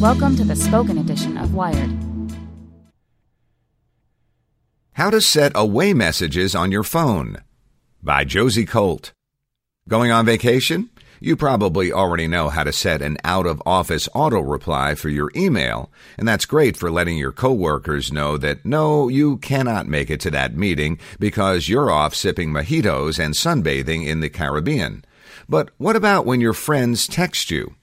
Welcome to the spoken edition of Wired. How to set away messages on your phone by Josie Colt. Going on vacation? You probably already know how to set an out of office auto reply for your email, and that's great for letting your coworkers know that no, you cannot make it to that meeting because you're off sipping mojitos and sunbathing in the Caribbean. But what about when your friends text you?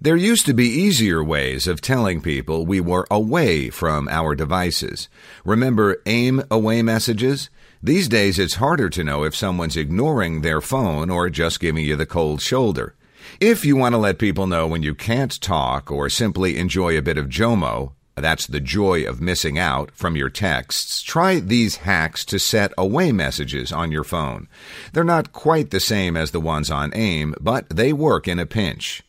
There used to be easier ways of telling people we were away from our devices. Remember AIM away messages? These days it's harder to know if someone's ignoring their phone or just giving you the cold shoulder. If you want to let people know when you can't talk or simply enjoy a bit of JOMO, that's the joy of missing out from your texts. Try these hacks to set away messages on your phone. They're not quite the same as the ones on AIM, but they work in a pinch.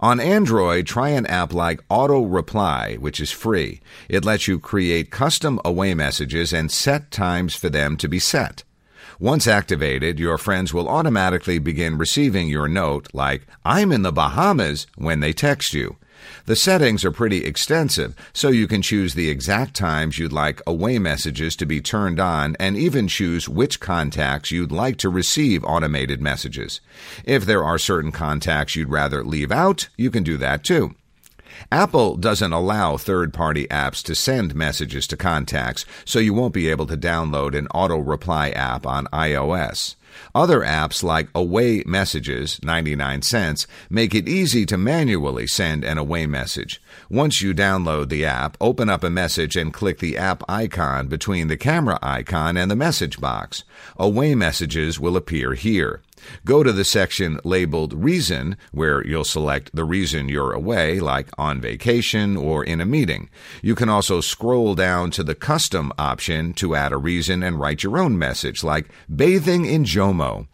On Android, try an app like Auto Reply, which is free. It lets you create custom away messages and set times for them to be set. Once activated, your friends will automatically begin receiving your note like, I'm in the Bahamas, when they text you. The settings are pretty extensive, so you can choose the exact times you'd like away messages to be turned on and even choose which contacts you'd like to receive automated messages. If there are certain contacts you'd rather leave out, you can do that too. Apple doesn't allow third party apps to send messages to contacts, so you won't be able to download an auto reply app on iOS. Other apps like Away Messages, 99 cents, make it easy to manually send an away message. Once you download the app, open up a message and click the app icon between the camera icon and the message box. Away messages will appear here. Go to the section labeled Reason, where you'll select the reason you're away, like on vacation or in a meeting. You can also scroll down to the Custom option to add a reason and write your own message, like bathing in Jomo.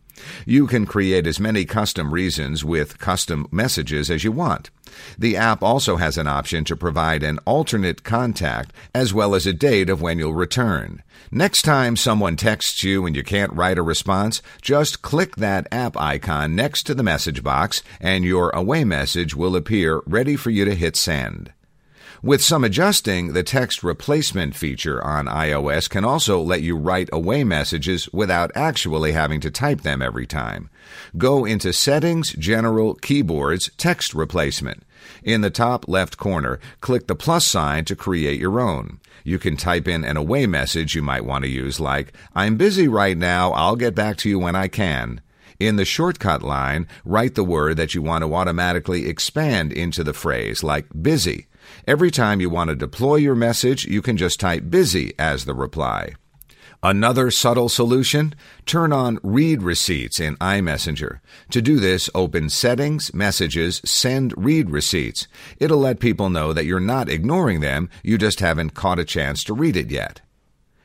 You can create as many custom reasons with custom messages as you want. The app also has an option to provide an alternate contact as well as a date of when you'll return. Next time someone texts you and you can't write a response, just click that app icon next to the message box and your away message will appear ready for you to hit send. With some adjusting, the text replacement feature on iOS can also let you write away messages without actually having to type them every time. Go into Settings, General, Keyboards, Text Replacement. In the top left corner, click the plus sign to create your own. You can type in an away message you might want to use like, I'm busy right now, I'll get back to you when I can. In the shortcut line, write the word that you want to automatically expand into the phrase, like busy. Every time you want to deploy your message, you can just type busy as the reply. Another subtle solution? Turn on read receipts in iMessenger. To do this, open Settings, Messages, Send Read Receipts. It'll let people know that you're not ignoring them, you just haven't caught a chance to read it yet.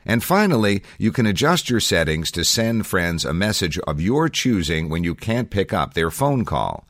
And finally, you can adjust your settings to send friends a message of your choosing when you can't pick up their phone call.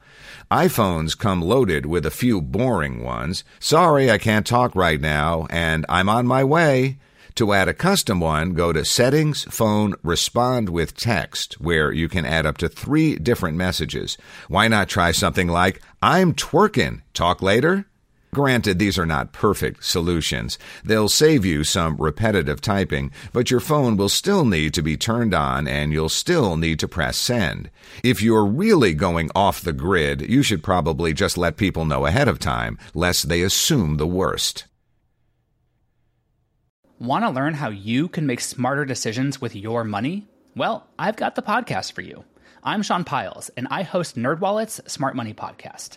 iPhones come loaded with a few boring ones. Sorry, I can't talk right now, and I'm on my way. To add a custom one, go to Settings, Phone, Respond with Text, where you can add up to three different messages. Why not try something like, I'm twerking, talk later? Granted, these are not perfect solutions. They'll save you some repetitive typing, but your phone will still need to be turned on and you'll still need to press send. If you're really going off the grid, you should probably just let people know ahead of time, lest they assume the worst. Want to learn how you can make smarter decisions with your money? Well, I've got the podcast for you. I'm Sean Pyles, and I host NerdWallet's Smart Money Podcast.